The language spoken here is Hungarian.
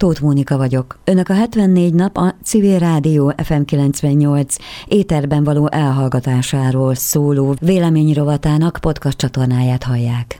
Tóth Mónika vagyok. Önök a 74 nap a Civil Rádió FM 98 éterben való elhallgatásáról szóló véleményrovatának podcast csatornáját hallják.